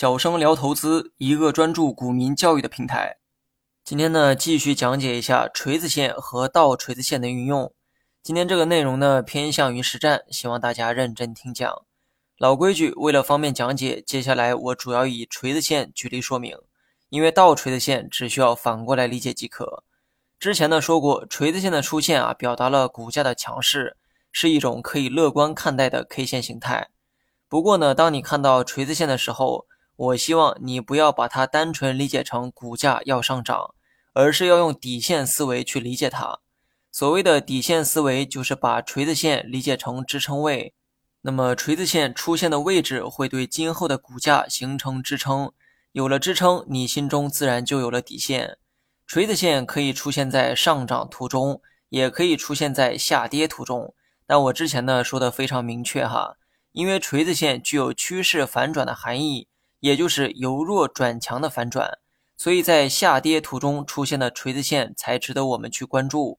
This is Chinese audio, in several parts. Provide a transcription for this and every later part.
小生聊投资，一个专注股民教育的平台。今天呢，继续讲解一下锤子线和倒锤子线的运用。今天这个内容呢，偏向于实战，希望大家认真听讲。老规矩，为了方便讲解，接下来我主要以锤子线举例说明，因为倒锤子线只需要反过来理解即可。之前呢说过，锤子线的出现啊，表达了股价的强势，是一种可以乐观看待的 K 线形态。不过呢，当你看到锤子线的时候，我希望你不要把它单纯理解成股价要上涨，而是要用底线思维去理解它。所谓的底线思维，就是把锤子线理解成支撑位。那么锤子线出现的位置会对今后的股价形成支撑，有了支撑，你心中自然就有了底线。锤子线可以出现在上涨途中，也可以出现在下跌途中。但我之前呢说的非常明确哈，因为锤子线具有趋势反转的含义。也就是由弱转强的反转，所以在下跌途中出现的锤子线才值得我们去关注。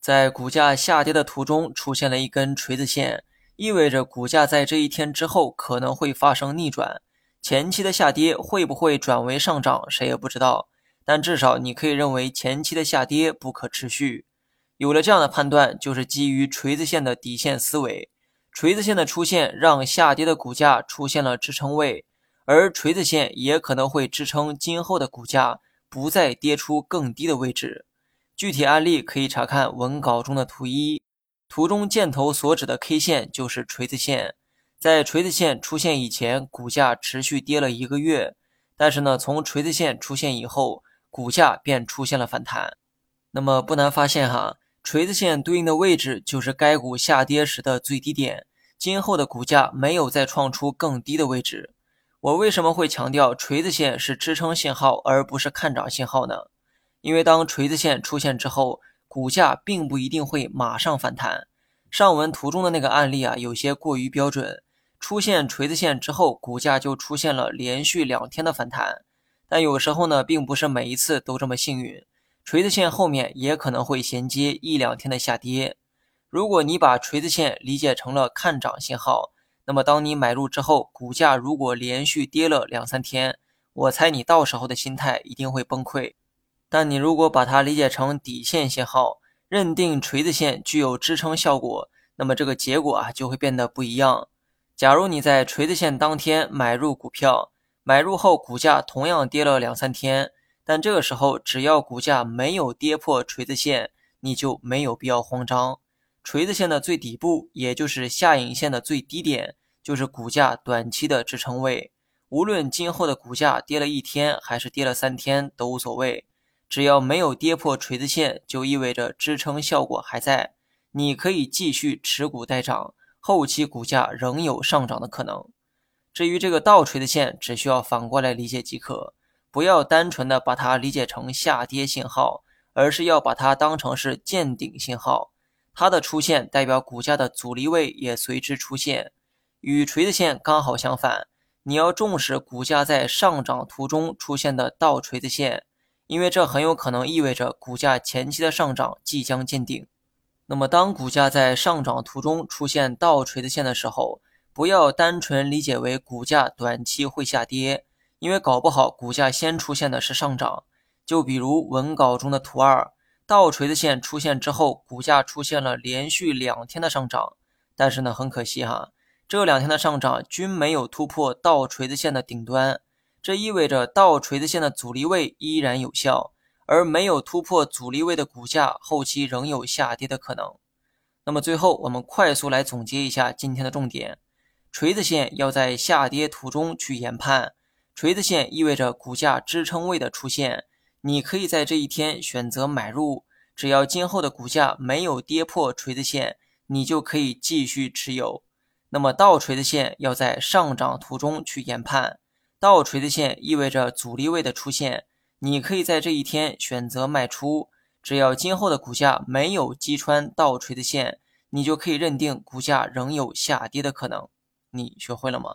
在股价下跌的途中出现了一根锤子线，意味着股价在这一天之后可能会发生逆转。前期的下跌会不会转为上涨，谁也不知道。但至少你可以认为前期的下跌不可持续。有了这样的判断，就是基于锤子线的底线思维。锤子线的出现让下跌的股价出现了支撑位。而锤子线也可能会支撑今后的股价不再跌出更低的位置。具体案例可以查看文稿中的图一，图中箭头所指的 K 线就是锤子线。在锤子线出现以前，股价持续跌了一个月，但是呢，从锤子线出现以后，股价便出现了反弹。那么不难发现哈，锤子线对应的位置就是该股下跌时的最低点，今后的股价没有再创出更低的位置。我为什么会强调锤子线是支撑信号而不是看涨信号呢？因为当锤子线出现之后，股价并不一定会马上反弹。上文图中的那个案例啊，有些过于标准。出现锤子线之后，股价就出现了连续两天的反弹。但有时候呢，并不是每一次都这么幸运，锤子线后面也可能会衔接一两天的下跌。如果你把锤子线理解成了看涨信号，那么，当你买入之后，股价如果连续跌了两三天，我猜你到时候的心态一定会崩溃。但你如果把它理解成底线信号，认定锤子线具有支撑效果，那么这个结果啊就会变得不一样。假如你在锤子线当天买入股票，买入后股价同样跌了两三天，但这个时候只要股价没有跌破锤子线，你就没有必要慌张。锤子线的最底部，也就是下影线的最低点，就是股价短期的支撑位。无论今后的股价跌了一天还是跌了三天都无所谓，只要没有跌破锤子线，就意味着支撑效果还在，你可以继续持股待涨，后期股价仍有上涨的可能。至于这个倒锤子线，只需要反过来理解即可，不要单纯的把它理解成下跌信号，而是要把它当成是见顶信号。它的出现代表股价的阻力位也随之出现，与锤子线刚好相反。你要重视股价在上涨途中出现的倒锤子线，因为这很有可能意味着股价前期的上涨即将见顶。那么，当股价在上涨途中出现倒锤子线的时候，不要单纯理解为股价短期会下跌，因为搞不好股价先出现的是上涨。就比如文稿中的图二。倒锤子线出现之后，股价出现了连续两天的上涨，但是呢，很可惜哈，这两天的上涨均没有突破倒锤子线的顶端，这意味着倒锤子线的阻力位依然有效，而没有突破阻力位的股价后期仍有下跌的可能。那么最后，我们快速来总结一下今天的重点：锤子线要在下跌途中去研判，锤子线意味着股价支撑位的出现。你可以在这一天选择买入，只要今后的股价没有跌破锤子线，你就可以继续持有。那么倒锤子线要在上涨途中去研判，倒锤子线意味着阻力位的出现，你可以在这一天选择卖出，只要今后的股价没有击穿倒锤子线，你就可以认定股价仍有下跌的可能。你学会了吗？